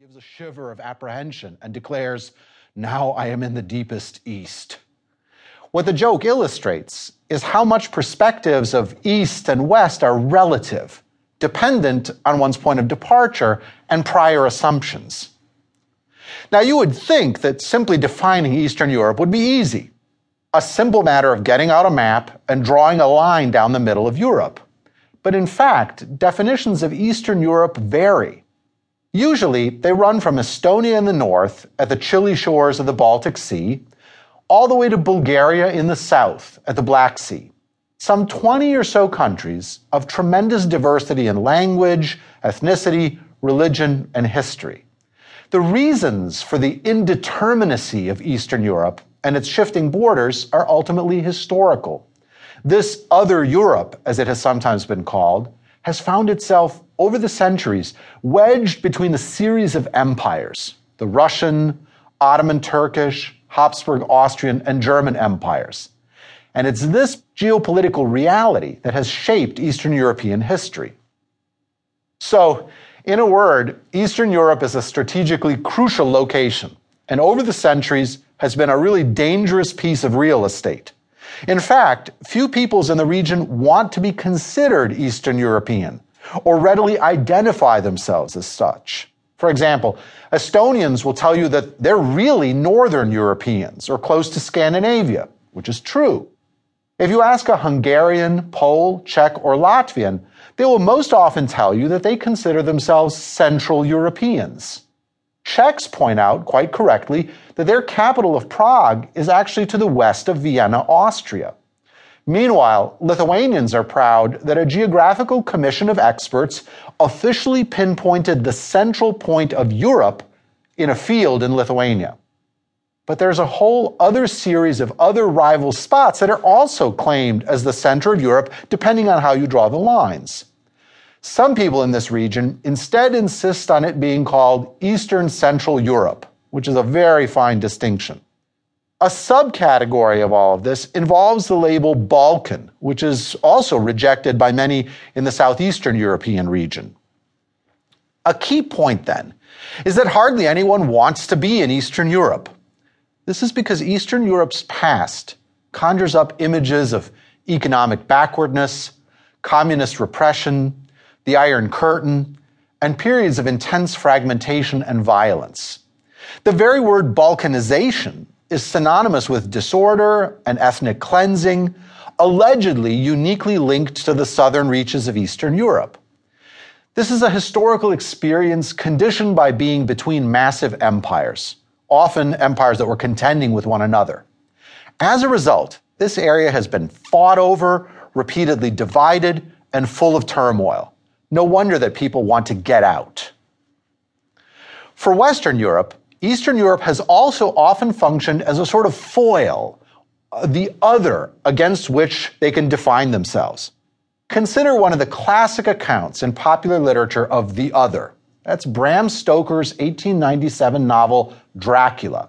gives a shiver of apprehension and declares, Now I am in the deepest East. What the joke illustrates is how much perspectives of East and West are relative, dependent on one's point of departure and prior assumptions. Now, you would think that simply defining Eastern Europe would be easy, a simple matter of getting out a map and drawing a line down the middle of Europe. But in fact, definitions of Eastern Europe vary Usually, they run from Estonia in the north at the chilly shores of the Baltic Sea, all the way to Bulgaria in the south at the Black Sea. Some 20 or so countries of tremendous diversity in language, ethnicity, religion, and history. The reasons for the indeterminacy of Eastern Europe and its shifting borders are ultimately historical. This other Europe, as it has sometimes been called, has found itself over the centuries wedged between the series of empires the Russian, Ottoman Turkish, Habsburg Austrian, and German empires. And it's this geopolitical reality that has shaped Eastern European history. So, in a word, Eastern Europe is a strategically crucial location, and over the centuries has been a really dangerous piece of real estate. In fact, few peoples in the region want to be considered Eastern European or readily identify themselves as such. For example, Estonians will tell you that they're really Northern Europeans or close to Scandinavia, which is true. If you ask a Hungarian, Pole, Czech, or Latvian, they will most often tell you that they consider themselves Central Europeans. Czechs point out, quite correctly, that their capital of Prague is actually to the west of Vienna, Austria. Meanwhile, Lithuanians are proud that a geographical commission of experts officially pinpointed the central point of Europe in a field in Lithuania. But there's a whole other series of other rival spots that are also claimed as the center of Europe, depending on how you draw the lines. Some people in this region instead insist on it being called Eastern Central Europe, which is a very fine distinction. A subcategory of all of this involves the label Balkan, which is also rejected by many in the southeastern European region. A key point, then, is that hardly anyone wants to be in Eastern Europe. This is because Eastern Europe's past conjures up images of economic backwardness, communist repression, the Iron Curtain, and periods of intense fragmentation and violence. The very word balkanization is synonymous with disorder and ethnic cleansing, allegedly uniquely linked to the southern reaches of Eastern Europe. This is a historical experience conditioned by being between massive empires, often empires that were contending with one another. As a result, this area has been fought over, repeatedly divided, and full of turmoil. No wonder that people want to get out. For Western Europe, Eastern Europe has also often functioned as a sort of foil, uh, the other against which they can define themselves. Consider one of the classic accounts in popular literature of the other. That's Bram Stoker's 1897 novel Dracula,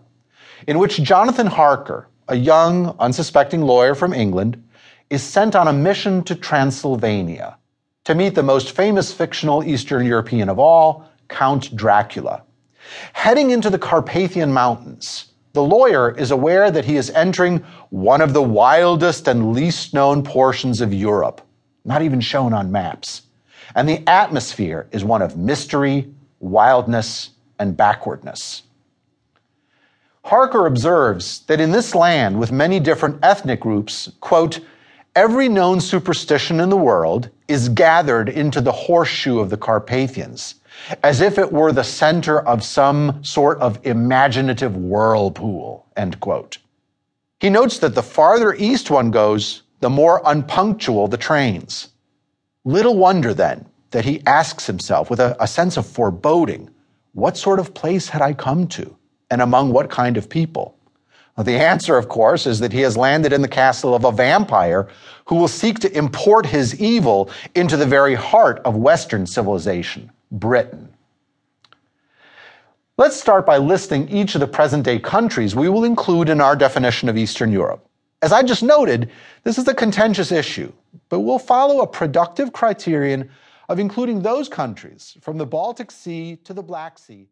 in which Jonathan Harker, a young, unsuspecting lawyer from England, is sent on a mission to Transylvania to meet the most famous fictional Eastern European of all, Count Dracula. Heading into the Carpathian Mountains, the lawyer is aware that he is entering one of the wildest and least known portions of Europe, not even shown on maps. And the atmosphere is one of mystery, wildness, and backwardness. Harker observes that in this land with many different ethnic groups, quote, every known superstition in the world is gathered into the horseshoe of the Carpathians as if it were the center of some sort of imaginative whirlpool, end quote. He notes that the farther east one goes, the more unpunctual the trains. Little wonder then that he asks himself with a, a sense of foreboding, what sort of place had I come to, and among what kind of people? The answer, of course, is that he has landed in the castle of a vampire who will seek to import his evil into the very heart of Western civilization. Britain. Let's start by listing each of the present day countries we will include in our definition of Eastern Europe. As I just noted, this is a contentious issue, but we'll follow a productive criterion of including those countries from the Baltic Sea to the Black Sea